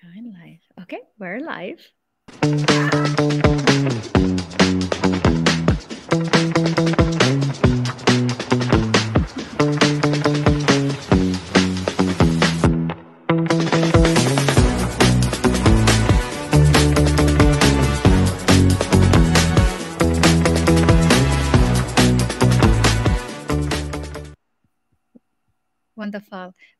Kind life. Okay, we're live.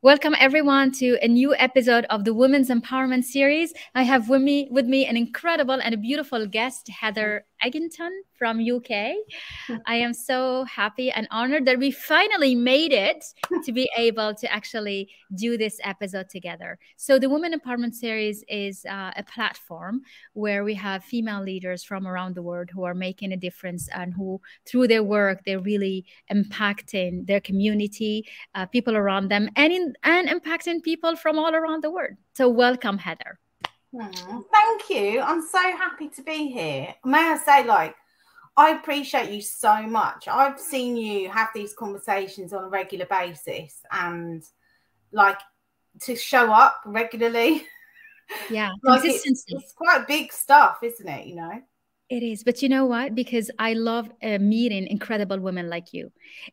Welcome everyone to a new episode of the Women's Empowerment Series. I have with me with me an incredible and a beautiful guest, Heather Egginton from UK. I am so happy and honored that we finally made it to be able to actually do this episode together. So, the Women Empowerment Series is uh, a platform where we have female leaders from around the world who are making a difference and who, through their work, they're really impacting their community, uh, people around them, and in, and impacting people from all around the world. So, welcome, Heather. Mm, thank you. I'm so happy to be here. May I say, like, I appreciate you so much. I've seen you have these conversations on a regular basis and like to show up regularly. Yeah, like consistency. It's, it's, quite big stuff, isn't it? You know. It is, but you know what? Because I love uh, meeting incredible women like you,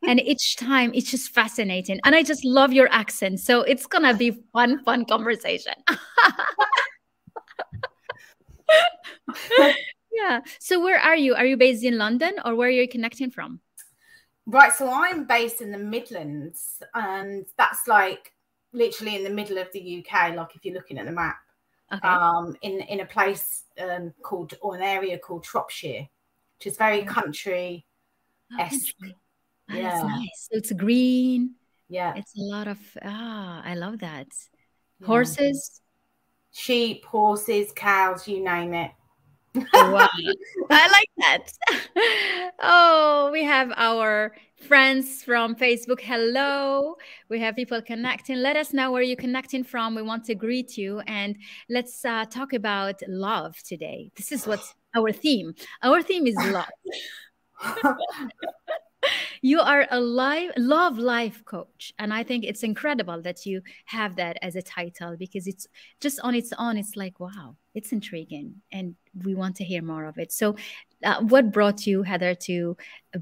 and each time it's just fascinating, and I just love your accent. So it's gonna be fun, fun conversation. yeah. So where are you? Are you based in London or where are you connecting from? Right. So I'm based in the Midlands, and that's like literally in the middle of the UK. Like if you're looking at the map, okay. um, in in a place um, called or an area called Shropshire, which is very country esque. Oh, yeah, nice. So it's green. Yeah, it's a lot of ah, I love that. Yeah. Horses sheep, horses, cows, you name it. Wow. I like that. oh, we have our friends from Facebook. Hello. We have people connecting. Let us know where you're connecting from. We want to greet you and let's uh, talk about love today. This is what's our theme. Our theme is love. you are a life love life coach and i think it's incredible that you have that as a title because it's just on its own it's like wow it's intriguing and we want to hear more of it so uh, what brought you heather to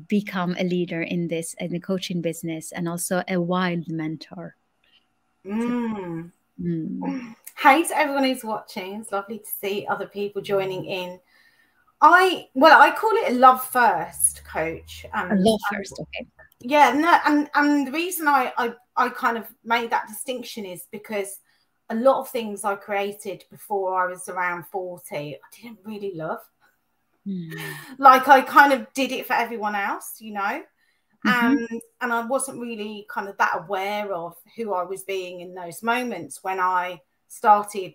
become a leader in this in the coaching business and also a wild mentor mm. Mm. Hey to everyone who's watching. It's lovely to see other people joining in. I well, I call it a love first coach. Um, a love first, okay. Yeah, no, and and the reason I, I I kind of made that distinction is because a lot of things I created before I was around 40, I didn't really love. Mm. Like I kind of did it for everyone else, you know. Mm-hmm. And and I wasn't really kind of that aware of who I was being in those moments when I started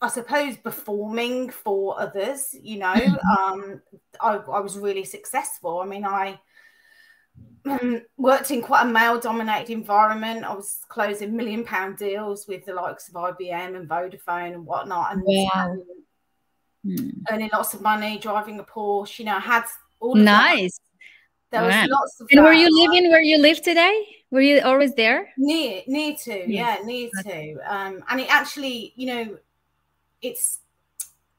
I suppose performing for others, you know, mm-hmm. um, I, I, was really successful. I mean, I worked in quite a male dominated environment. I was closing million pound deals with the likes of IBM and Vodafone and whatnot, and wow. mm. earning lots of money, driving a Porsche. You know, I had all nice. That. There wow. was lots of. And that. were you living where you live today? Were you always there? Near, near to, yeah, near to. Um, and it actually, you know, it's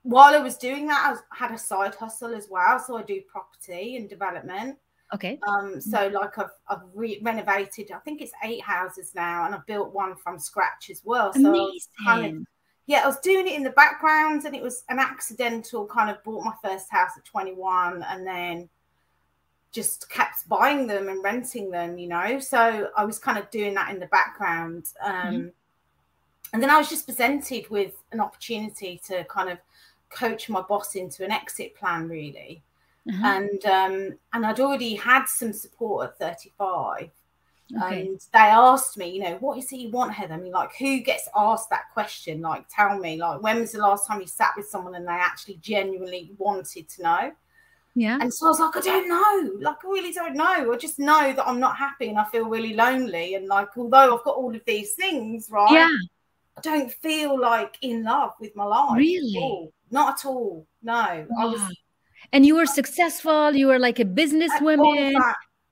while I was doing that, I had a side hustle as well. So I do property and development. Okay. Um, so mm-hmm. like I've, I've re- renovated, I think it's eight houses now, and I've built one from scratch as well. So Amazing. kind of, yeah, I was doing it in the background, and it was an accidental kind of bought my first house at 21, and then just kept buying them and renting them, you know. So I was kind of doing that in the background. Um, mm-hmm and then I was just presented with an opportunity to kind of coach my boss into an exit plan, really. Uh-huh. And um, and I'd already had some support at 35. Okay. And they asked me, you know, what is it you want, Heather? I mean, like, who gets asked that question? Like, tell me, like, when was the last time you sat with someone and they actually genuinely wanted to know? Yeah. And so I was like, I don't know. Like, I really don't know. I just know that I'm not happy and I feel really lonely. And like, although I've got all of these things, right? Yeah. I don't feel like in love with my life. Really? At Not at all. No. Wow. I was and you were successful, you were like a businesswoman,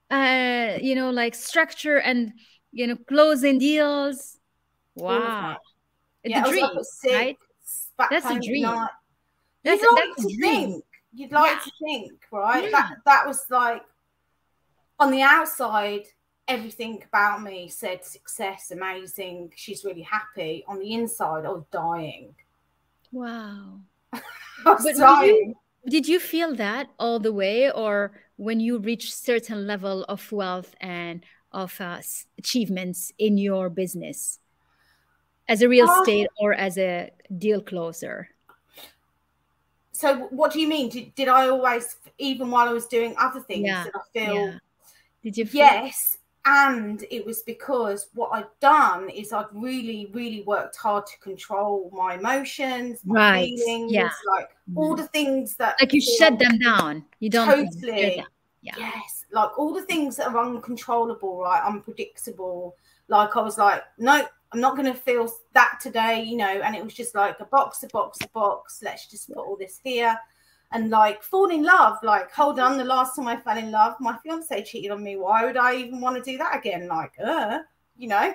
uh, you know, like structure and you know, closing deals. Wow. Yeah, the dream, sick, right? That's a dream. That's, You'd like to dream. think. You'd like yeah. to think, right? Yeah. That that was like on the outside, everything about me said success, amazing. She's really happy. On the inside, I was dying. Wow. I was but dying. Did you feel that all the way, or when you reach certain level of wealth and of uh, achievements in your business, as a real um, estate or as a deal closer? So, what do you mean? Did, did I always, even while I was doing other things, yeah. did I feel? Yeah. Did you? Feel- yes, and it was because what I'd done is I'd really, really worked hard to control my emotions, my right. feelings, yeah. like all the things that like you shut them down. You don't totally. Yeah. Yes, like all the things that are uncontrollable, right? Unpredictable. Like I was like, no, I'm not going to feel that today, you know. And it was just like a box, a box, a box. Let's just put all this here and like fall in love. Like, hold on, the last time I fell in love, my fiance cheated on me. Why would I even want to do that again? Like, uh, you know.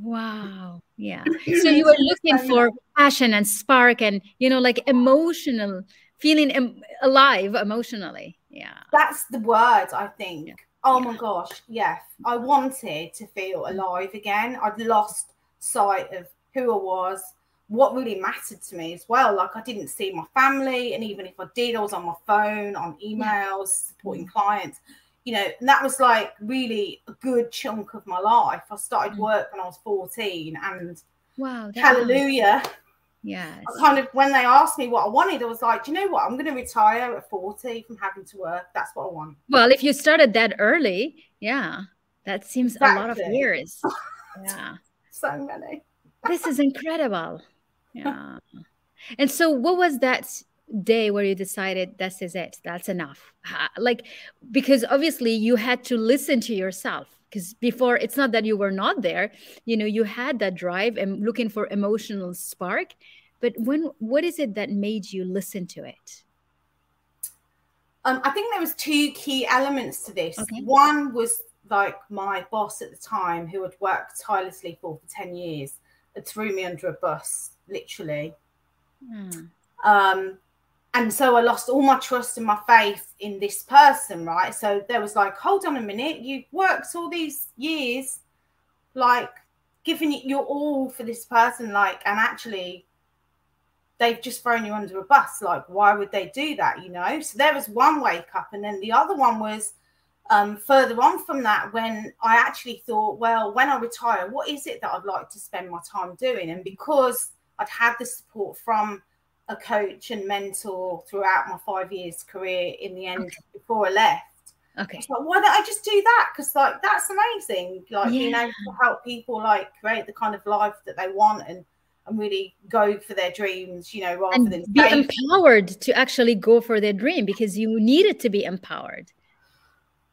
Wow. Yeah. So you were looking for passion and spark and, you know, like emotional, feeling em- alive emotionally. Yeah. That's the word, I think. Yeah. Oh yeah. my gosh. Yeah. I wanted to feel alive again. I'd lost sight of who I was, what really mattered to me as well. Like I didn't see my family, and even if I did, I was on my phone, on emails, supporting mm. clients. You know, and that was like really a good chunk of my life. I started mm. work when I was 14 and wow, hallelujah. Yeah. Kind of when they asked me what I wanted, I was like, you know what? I'm going to retire at 40 from having to work. That's what I want. Well, if you started that early, yeah, that seems exactly. a lot of years. Yeah. so many. this is incredible. Yeah. And so, what was that day where you decided this is it? That's enough. Like, because obviously you had to listen to yourself. Because before, it's not that you were not there. You know, you had that drive and looking for emotional spark. But when, what is it that made you listen to it? Um, I think there was two key elements to this. Okay. One was like my boss at the time, who had worked tirelessly for for ten years, had threw me under a bus literally. Mm. Um, and so I lost all my trust and my faith in this person, right? So there was like, hold on a minute, you worked all these years, like giving it your all for this person, like, and actually they've just thrown you under a bus. Like, why would they do that? You know? So there was one wake up, and then the other one was um, further on from that when I actually thought, well, when I retire, what is it that I'd like to spend my time doing? And because I'd had the support from a coach and mentor throughout my five years career in the end okay. before I left. Okay. Like, why don't I just do that? Because like that's amazing. Like yeah. being able to help people like create the kind of life that they want and and really go for their dreams, you know, rather and than be empowered to actually go for their dream because you needed to be empowered.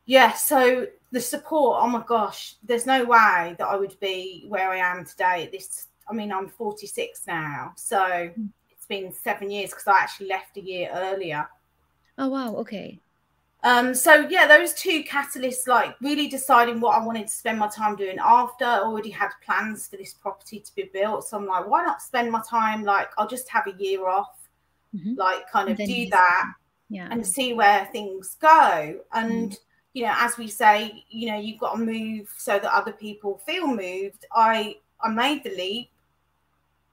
Yeah. So the support, oh my gosh, there's no way that I would be where I am today at this I mean, I'm 46 now, so hmm. it's been seven years because I actually left a year earlier. Oh wow, okay. Um, so yeah, those two catalysts, like really deciding what I wanted to spend my time doing after. I already had plans for this property to be built, so I'm like, why not spend my time? Like, I'll just have a year off, mm-hmm. like kind of do that, yeah, and see where things go. And mm. you know, as we say, you know, you've got to move so that other people feel moved. I I made the leap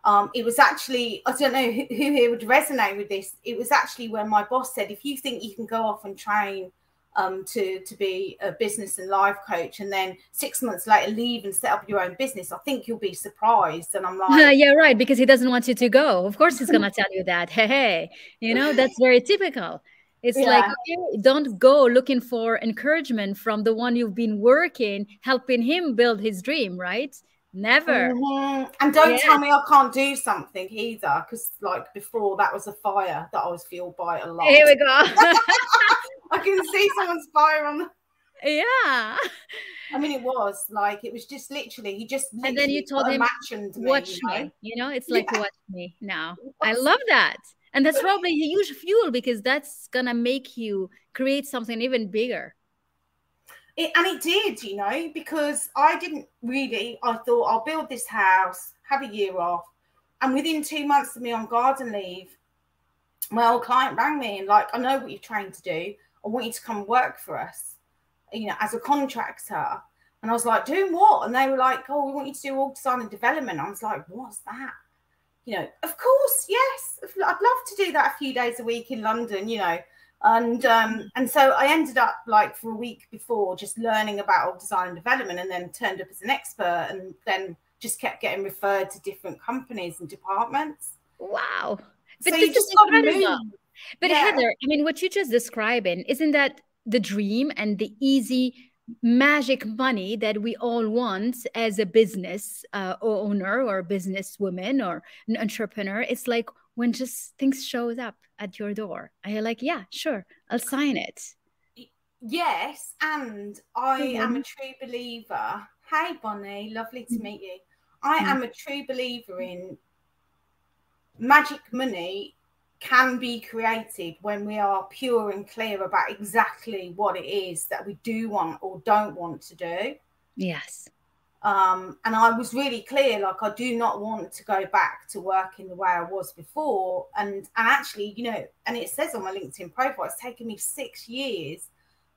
um, it was actually, I don't know who, who here would resonate with this. It was actually when my boss said, if you think you can go off and train um, to to be a business and life coach, and then six months later leave and set up your own business, I think you'll be surprised. And I'm like, yeah, right, because he doesn't want you to go. Of course, he's gonna tell you that. Hey, hey, you know that's very typical. It's yeah. like okay, don't go looking for encouragement from the one you've been working, helping him build his dream, right? Never. Mm-hmm. And don't tell me I can't do something either, because like before that was a fire that I was fueled by a lot. Here we go. I can see someone's fire on the yeah i mean it was like it was just literally he just and then you told him me, watch know? me you know it's like yeah. watch me now i love that and that's probably a huge fuel because that's gonna make you create something even bigger It, and it did, you know, because I didn't really. I thought I'll build this house, have a year off, and within two months of me on garden leave, my old client rang me and like, I know what you're trying to do. I want you to come work for us, you know, as a contractor. And I was like, doing what? And they were like, oh, we want you to do org design and development. I was like, what's that? You know, of course, yes. I'd love to do that a few days a week in London, you know. And um, and so I ended up like for a week before just learning about org design and development and then turned up as an expert and then just kept getting referred to different companies and departments. Wow. But so this is incredible. But yeah. Heather, I mean, what you just describing, isn't that the dream and the easy magic money that we all want as a business uh, owner or businesswoman or an entrepreneur it's like when just things shows up at your door and you're like yeah sure i'll sign it yes and i mm-hmm. am a true believer hey bonnie lovely to mm-hmm. meet you i mm-hmm. am a true believer in magic money can be created when we are pure and clear about exactly what it is that we do want or don't want to do. Yes. Um, and I was really clear, like I do not want to go back to working the way I was before. And and actually, you know, and it says on my LinkedIn profile, it's taken me six years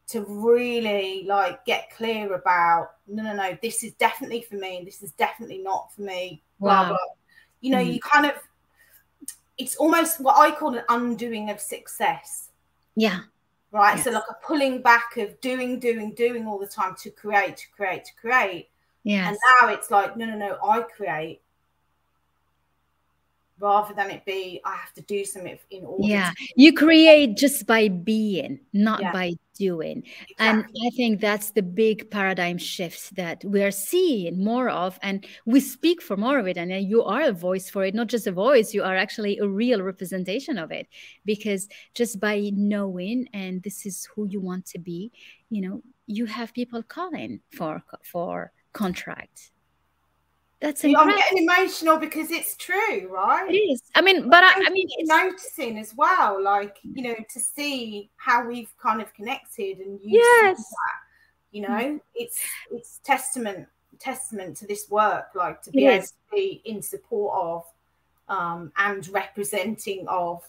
to really like get clear about no, no, no, this is definitely for me, and this is definitely not for me. Wow. Blah, blah. You know, mm. you kind of it's almost what I call an undoing of success. Yeah. Right. Yes. So like a pulling back of doing, doing, doing all the time to create, to create, to create. Yeah. And now it's like, no, no, no, I create rather than it be I have to do something in order. Yeah, you create just by being, not yeah. by doing. Exactly. And I think that's the big paradigm shift that we are seeing more of, and we speak for more of it. And uh, you are a voice for it, not just a voice, you are actually a real representation of it. Because just by knowing and this is who you want to be, you know, you have people calling for for contract that's incredible. I'm getting emotional because it's true, right? It is. I mean, but I, I mean, it's... noticing as well, like you know, to see how we've kind of connected and yes, that, you know, it's it's testament testament to this work, like to be able to be in support of um, and representing of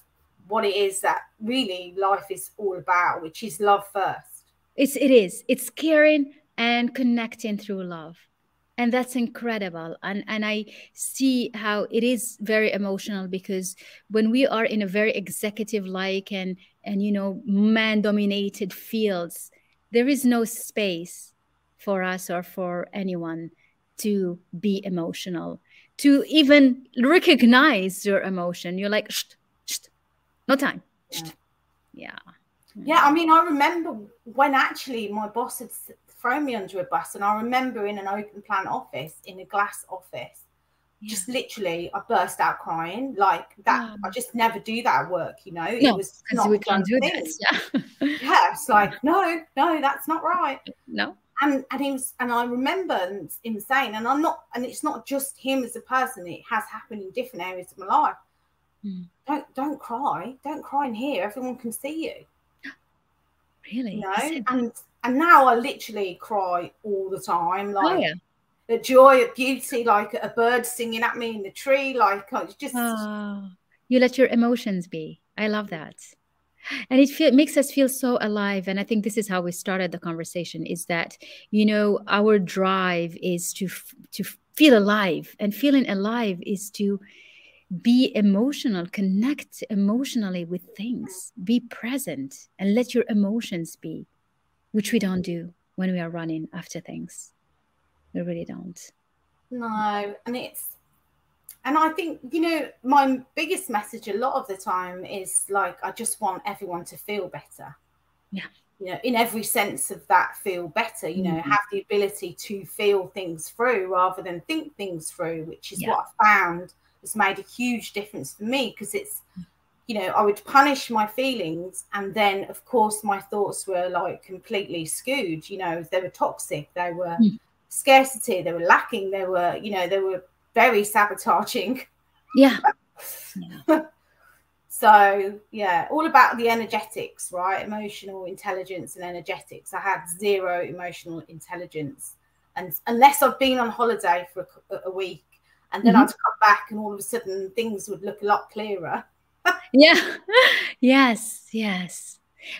what it is that really life is all about, which is love first. It's it is. It's caring and connecting through love. And that's incredible. And and i see how it is very emotional because when we are in a very executive like and and you know man dominated fields there is no space for us or for anyone to be emotional to even recognize your emotion. You're like shh, shh, no time. Yeah. yeah. Yeah i mean i remember when actually my boss had throw me under a bus. And I remember in an open plan office, in a glass office, yeah. just literally, I burst out crying. Like that, I just never do that at work, you know. No, it was not we can't do thing. Yeah. yeah, it's like, no, no, that's not right. No. And and he was, and I remember insane. And I'm not, and it's not just him as a person. It has happened in different areas of my life. Mm. Don't don't cry. Don't cry in here. Everyone can see you. Really? You know, and and now I literally cry all the time, oh, like oh, yeah. the joy of beauty, like a bird singing at me in the tree, like just. Oh, you let your emotions be. I love that, and it feel, makes us feel so alive. And I think this is how we started the conversation: is that you know our drive is to to feel alive, and feeling alive is to be emotional, connect emotionally with things, be present, and let your emotions be which we don't do when we are running after things. We really don't. No, and it's and I think you know my biggest message a lot of the time is like I just want everyone to feel better. Yeah. You know, in every sense of that, feel better. You know, mm-hmm. have the ability to feel things through rather than think things through, which is yeah. what I found has made a huge difference for me because it's you know, I would punish my feelings, and then, of course, my thoughts were like completely skewed. You know, they were toxic, they were mm. scarcity, they were lacking, they were, you know, they were very sabotaging. Yeah. yeah. So yeah, all about the energetics, right? Emotional intelligence and energetics. I had zero emotional intelligence, and unless I've been on holiday for a, a week, and then mm-hmm. I'd come back, and all of a sudden things would look a lot clearer. Yeah. Yes. Yes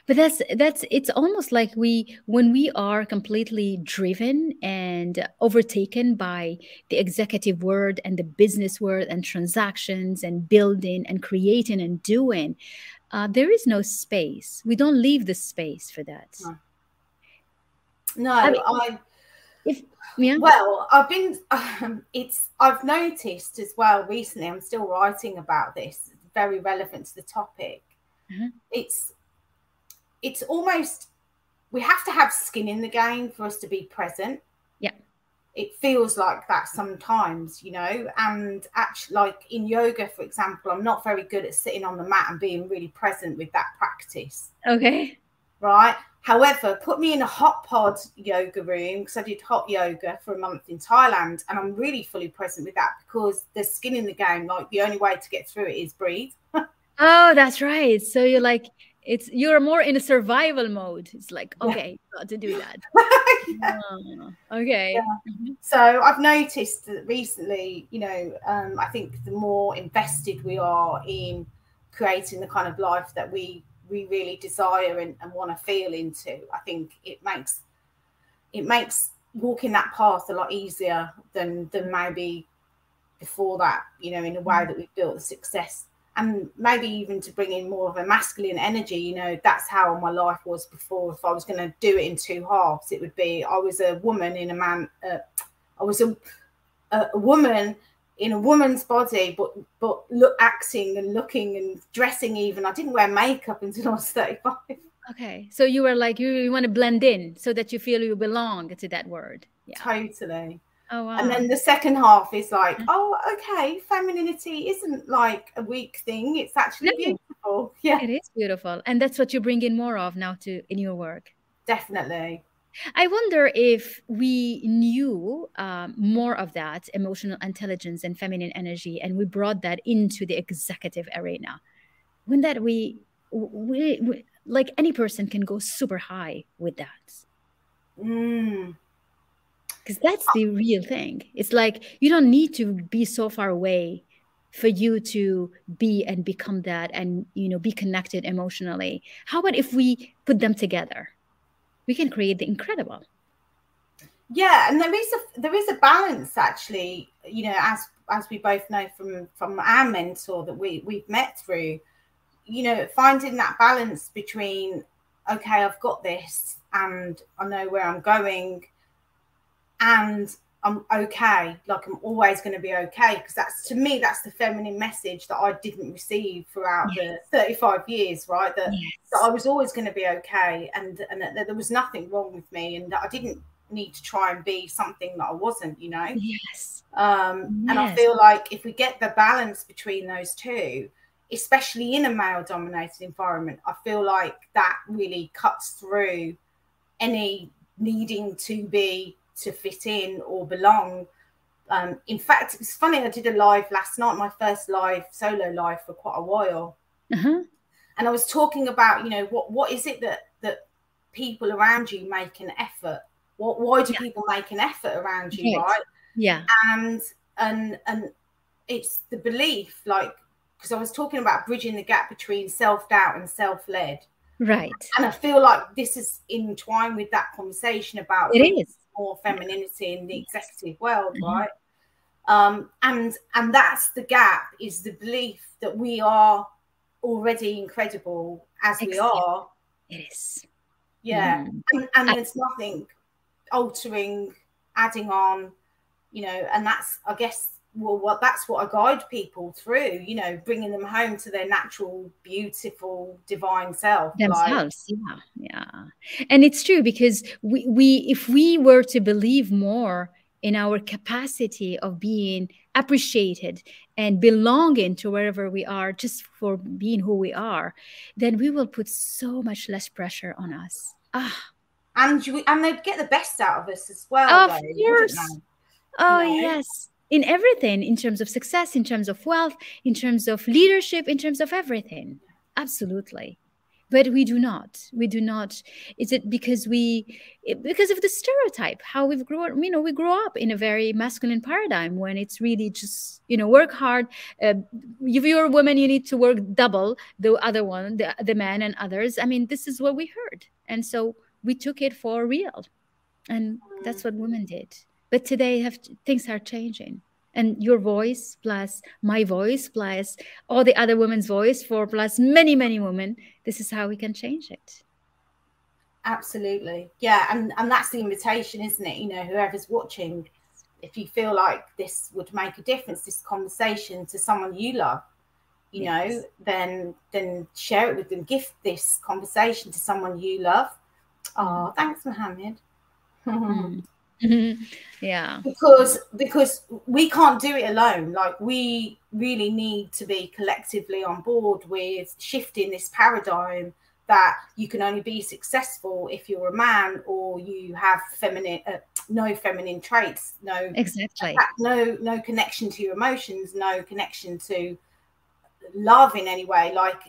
but that's that's it's almost like we when we are completely driven and overtaken by the executive world and the business world and transactions and building and creating and doing uh, there is no space we don't leave the space for that no, I, mean, I if yeah well i've been um, it's i've noticed as well recently i'm still writing about this very relevant to the topic mm-hmm. it's it's almost we have to have skin in the game for us to be present. Yeah. It feels like that sometimes, you know, and actually, like in yoga, for example, I'm not very good at sitting on the mat and being really present with that practice. Okay. Right. However, put me in a hot pod yoga room because I did hot yoga for a month in Thailand and I'm really fully present with that because there's skin in the game. Like the only way to get through it is breathe. oh, that's right. So you're like it's you're more in a survival mode it's like okay yeah. got to do that yeah. oh, okay yeah. mm-hmm. so i've noticed that recently you know um, i think the more invested we are in creating the kind of life that we we really desire and, and want to feel into i think it makes it makes walking that path a lot easier than than maybe before that you know in a way mm. that we've built the success and maybe even to bring in more of a masculine energy you know that's how my life was before if i was going to do it in two halves it would be i was a woman in a man uh, i was a, a woman in a woman's body but but look acting and looking and dressing even i didn't wear makeup until i was 35 okay so you were like you, you want to blend in so that you feel you belong to that word yeah. totally Oh, wow. And then the second half is like, mm-hmm. oh, okay, femininity isn't like a weak thing. It's actually no. beautiful. Yeah. It is beautiful. And that's what you bring in more of now to in your work. Definitely. I wonder if we knew um, more of that emotional intelligence and feminine energy, and we brought that into the executive arena. When that we, we, we like any person can go super high with that. Mm because that's the real thing it's like you don't need to be so far away for you to be and become that and you know be connected emotionally how about if we put them together we can create the incredible. Yeah and there is a there is a balance actually you know as as we both know from from our mentor that we we've met through you know finding that balance between okay i've got this and i know where i'm going and I'm okay. Like I'm always going to be okay because that's to me that's the feminine message that I didn't receive throughout yes. the 35 years, right? That, yes. that I was always going to be okay and and that, that, there was nothing wrong with me and that I didn't need to try and be something that I wasn't, you know. Yes. Um, yes. and I feel like if we get the balance between those two, especially in a male dominated environment, I feel like that really cuts through any needing to be to fit in or belong. Um, in fact, it's funny. I did a live last night, my first live solo live for quite a while, uh-huh. and I was talking about, you know, what what is it that that people around you make an effort? What why do yeah. people make an effort around you, right? Yeah, and and and it's the belief, like because I was talking about bridging the gap between self doubt and self led. Right. And I feel like this is entwined with that conversation about it is more femininity in the executive world, mm-hmm. right? Um, and and that's the gap is the belief that we are already incredible as we are. It is. Yeah, mm. and, and there's nothing altering, adding on, you know, and that's I guess well what that's what i guide people through you know bringing them home to their natural beautiful divine self themselves like. yeah yeah. And it's true because we we if we were to believe more in our capacity of being appreciated and belonging to wherever we are just for being who we are then we will put so much less pressure on us. Ah. And you and they'd get the best out of us as well of though, course. oh yes in everything in terms of success in terms of wealth in terms of leadership in terms of everything. Absolutely. But we do not. We do not. Is it because we because of the stereotype how we've grown you know we grow up in a very masculine paradigm when it's really just you know work hard. Uh, if you're a woman you need to work double the other one the, the man and others. I mean this is what we heard. And so we took it for real. And that's what women did but today have things are changing. And your voice plus my voice plus all the other women's voice for plus many many women this is how we can change it. Absolutely. Yeah and and that's the invitation isn't it? You know whoever's watching if you feel like this would make a difference this conversation to someone you love you yes. know then then share it with them. Gift this conversation to someone you love. Oh thanks mohammed mm. Mm. yeah. Because because we can't do it alone. Like we really need to be collectively on board with shifting this paradigm that you can only be successful if you're a man or you have feminine uh, no feminine traits no exactly. no no connection to your emotions no connection to love in any way. Like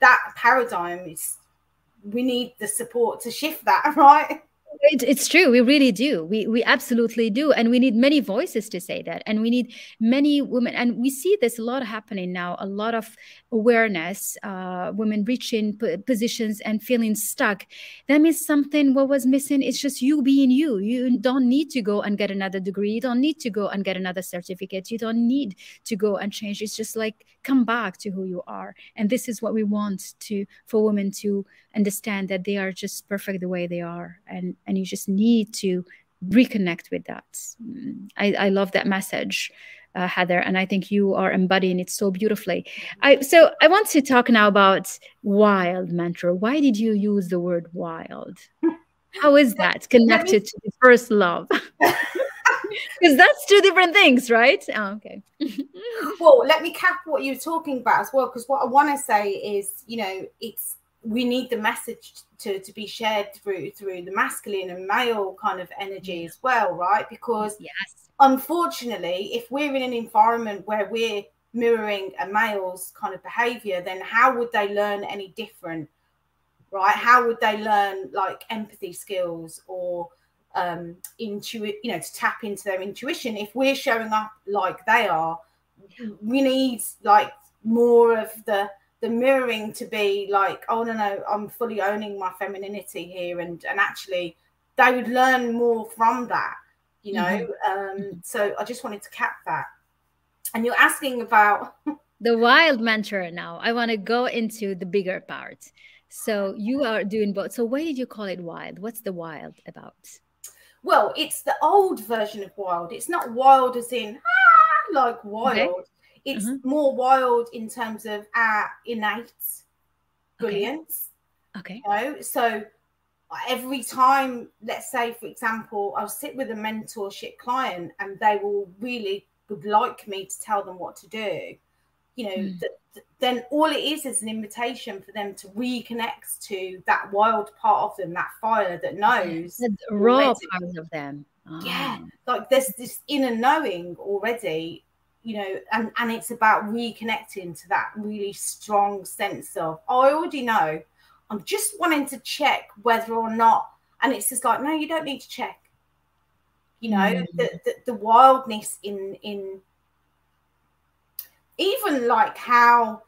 that paradigm is we need the support to shift that right it, it's true. We really do. We we absolutely do, and we need many voices to say that, and we need many women. And we see this a lot happening now. A lot of awareness, uh, women reaching p- positions and feeling stuck. That means something. What was missing is just you being you. You don't need to go and get another degree. You don't need to go and get another certificate. You don't need to go and change. It's just like come back to who you are. And this is what we want to for women to understand that they are just perfect the way they are. And and you just need to reconnect with that. Mm, i, I love that message uh, heather and i think you are embodying it so beautifully. I so i want to talk now about wild mentor. Why did you use the word wild? How is that connected to the first love? Because that's two different things right? Oh, okay well let me cap what you're talking about as well because what i want to say is you know it's we need the message to, to be shared through through the masculine and male kind of energy as well right? Because yes. unfortunately if we're in an environment where we're mirroring a male's kind of behavior then how would they learn any different right? How would they learn like empathy skills or um intuit you know to tap into their intuition if we're showing up like they are we need like more of the the mirroring to be like, oh no, no, I'm fully owning my femininity here, and and actually they would learn more from that, you know. Mm-hmm. Um, so I just wanted to cap that. And you're asking about the wild mentor now. I want to go into the bigger part. So you are doing both. So why did you call it wild? What's the wild about? Well, it's the old version of wild. It's not wild as in like wild. Okay. It's mm-hmm. more wild in terms of our innate brilliance. Okay. okay. You know? So every time, let's say, for example, I'll sit with a mentorship client and they will really would like me to tell them what to do. You know, mm. th- th- then all it is is an invitation for them to reconnect to that wild part of them, that fire that knows the raw part of them. Oh. Yeah, like there's this inner knowing already you know, and, and it's about reconnecting to that really strong sense of, oh, I already know. I'm just wanting to check whether or not, and it's just like, no, you don't need to check. You know, mm. the, the, the wildness in in even like how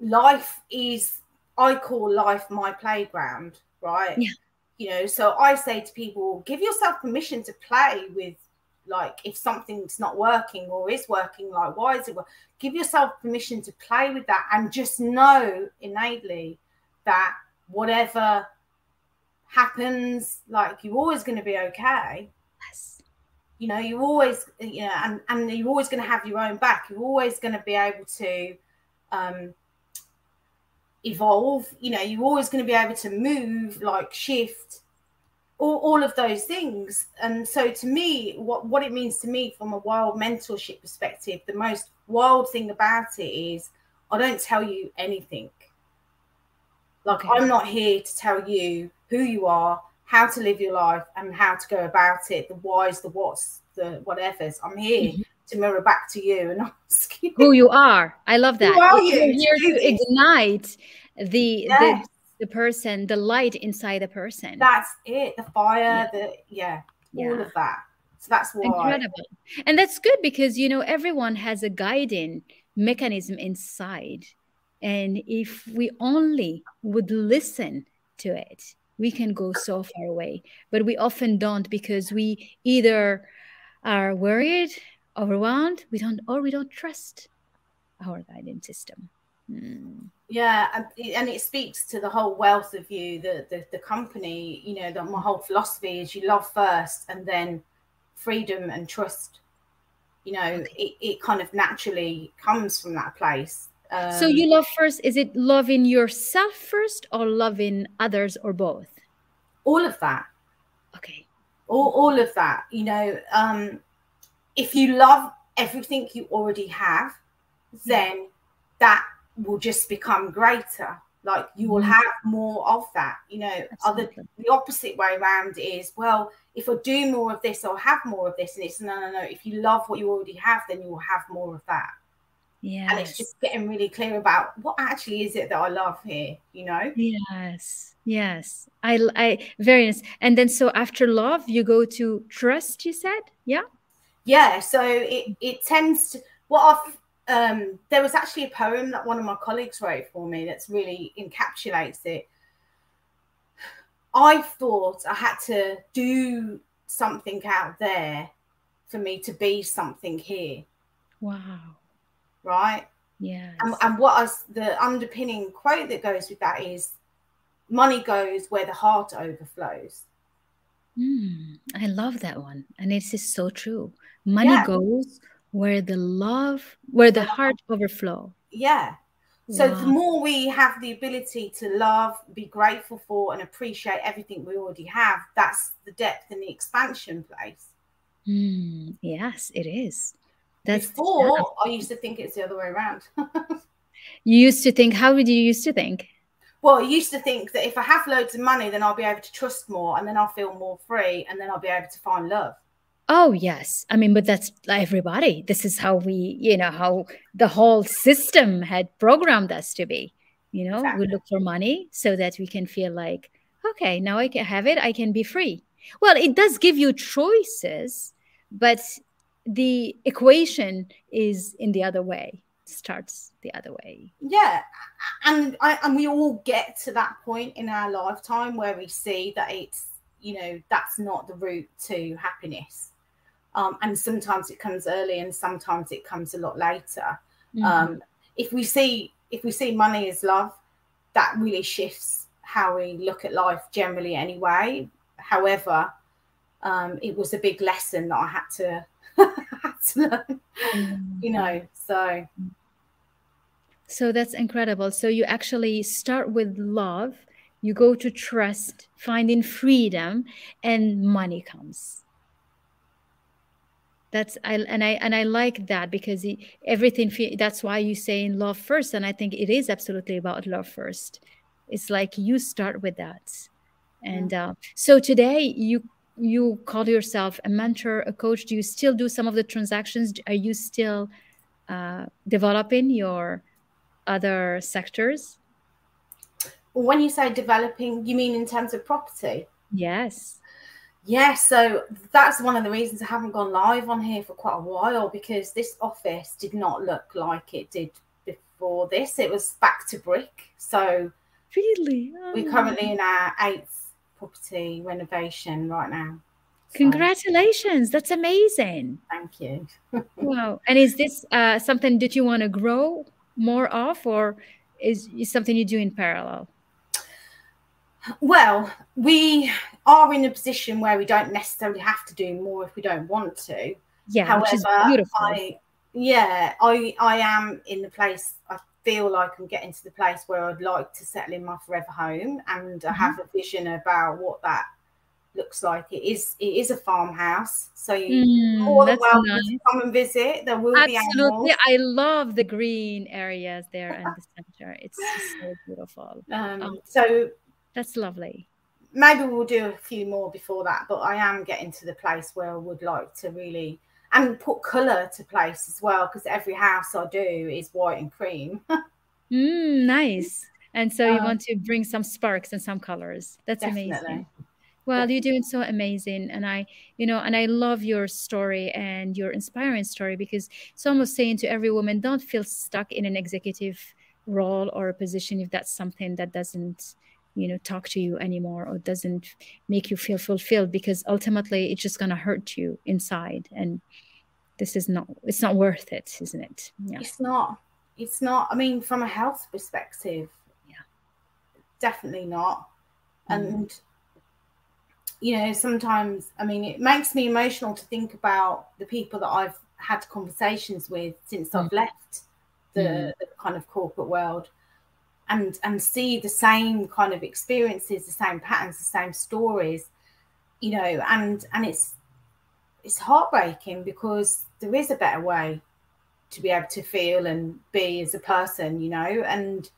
life is I call life my playground, right? Yeah. You know, so I say to people, give yourself permission to play with like if something's not working or is working like why is it work? give yourself permission to play with that and just know innately that whatever happens like you're always going to be okay yes you know you're always you know and and you're always going to have your own back you're always going to be able to um evolve you know you're always going to be able to move like shift all, all of those things. And so to me, what, what it means to me from a wild mentorship perspective, the most wild thing about it is I don't tell you anything. Like. I'm not here to tell you who you are, how to live your life, and how to go about it, the whys, the what's, the the whatever's. I'm here mm-hmm. To mirror back to you and ask you who you are. I love that. Who are you? You're here to ignite the, yes. the the person, the light inside the person. That's it. The fire, yeah. the yeah, yeah, all of that. So that's why. Incredible. And that's good because you know everyone has a guiding mechanism inside. And if we only would listen to it, we can go so far away. But we often don't because we either are worried, overwhelmed, we don't, or we don't trust our guiding system. Hmm. Yeah, and, and it speaks to the whole wealth of you, the the, the company. You know, the, my whole philosophy is you love first, and then freedom and trust. You know, okay. it, it kind of naturally comes from that place. Um, so you love first. Is it loving yourself first, or loving others, or both? All of that. Okay. All all of that. You know, um, if you love everything you already have, then that will just become greater. Like you will mm-hmm. have more of that you know Absolutely. other the opposite way around is well if i do more of this i'll have more of this and it's no no no if you love what you already have then you will have more of that. Yeah and it's just getting really clear about what actually is it that i love here you know? Yes yes. I i very nice. And then so after love you go to trust you said? Yeah yeah so it it tends to what i've um, there was actually a poem that one of my colleagues wrote for me that's really encapsulates it. I thought I had to do something out there for me to be something here. Wow. Right? Yeah. And, and what was the underpinning quote that goes with that is money goes where the heart overflows. Mm, I love that one. And it is so true. Money yeah. goes where the love where the heart overflow yeah so wow. the more we have the ability to love be grateful for and appreciate everything we already have that's the depth and the expansion place mm, yes it is that's before yeah. i used to think it's the other way around you used to think how did you used to think well, I used to think that if I have loads of money, then I'll be able to trust more and then I'll feel more free and then I'll be able to find love. Oh, yes. I mean, but that's everybody. This is how we, you know, how the whole system had programmed us to be. You know, exactly. we look for money so that we can feel like, okay, now I can have it, I can be free. Well, it does give you choices, but the equation is in the other way, starts the other way. Yeah. And I, and we all get to that point in our lifetime where we see that it's, you know, that's not the route to happiness um, and sometimes it comes early and sometimes it comes a lot later. Mm-hmm. um, if we see if we see money as love that really shifts how we look at life generally anyway. However um, it was a big lesson that i had to, had to learn mm-hmm. you know so. So that's incredible. So you actually start with love you go to trust finding freedom and money comes that's i and i and i like that because it, everything that's why you say in love first and i think it is absolutely about love first. It's like you start with that. And uh, so today you you call yourself a mentor a coach. Do you still do some of the transactions? Are you still uh, developing your other sectors? When you say developing you mean in terms of property? Yes yeah, so that's one of the reasons I haven't gone live on here for quite a while because this office did not look like it did before this. It was back to brick. So really, oh. we're currently in our eighth property renovation right now. So. Congratulations! That's amazing. Thank you. wow! And is this uh, something that you want to grow more of, or is, is something you do in parallel? Well, we are in a position where we don't necessarily have to do more if we don't want to. Yeah, However, I yeah, I I am in the place I feel like I'm getting to the place where I'd like to settle in my forever home and mm-hmm. I have a vision about what that looks like. It is it is a farmhouse, so you mm, more than welcome nice. to come and visit. There will Absolutely. be I love the green areas there in the center. It's so beautiful. Um, um, so that's lovely. maybe we'll do a few more before that, but I am getting to the place where I would like to really and put colour to place as well because every house I do is white and cream. mm, nice. And so um, you want to bring some sparks and some colors. That's definitely. amazing. Well, you're doing so amazing. And I, you know, and I love your story and your inspiring story because it's almost saying to every woman, don't feel stuck in an executive role or a position if that's something that doesn't you know talk to you anymore or doesn't make you feel fulfilled because ultimately it's just going to hurt you inside and this is not it's not worth it isn't it yeah it's not it's not i mean from a health perspective yeah definitely not mm. and you know sometimes i mean it makes me emotional to think about the people that i've had conversations with since mm. i've left the, mm. the kind of corporate world and and see the same kind of experiences the same patterns the same stories you know and and it's it's heartbreaking because there is a better way to be able to feel and be as a person you know and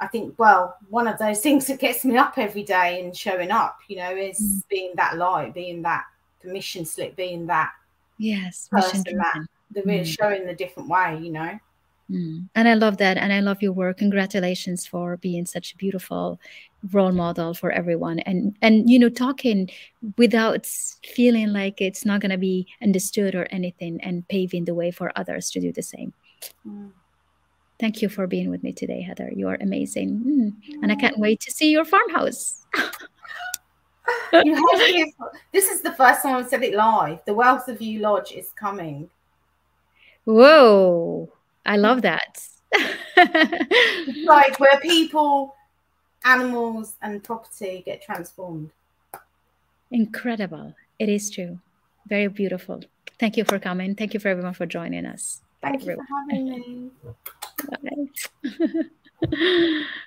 i think well one of those things that gets me up every day and showing up you know is mm. being that light being that permission slip being that yes person that the mm. showing the different way you know Mm. And I love that. And I love your work. Congratulations for being such a beautiful role model for everyone. And and you know, talking without feeling like it's not gonna be understood or anything and paving the way for others to do the same. Mm. Thank you for being with me today, Heather. You are amazing. Mm. And I can't wait to see your farmhouse. you have this is the first time I've said it live. The Wealth of You Lodge is coming. Whoa. I love that. like where people, animals, and property get transformed. Incredible. It is true. Very beautiful. Thank you for coming. Thank you for everyone for joining us. Thank Bye, you everyone. for having me. Bye.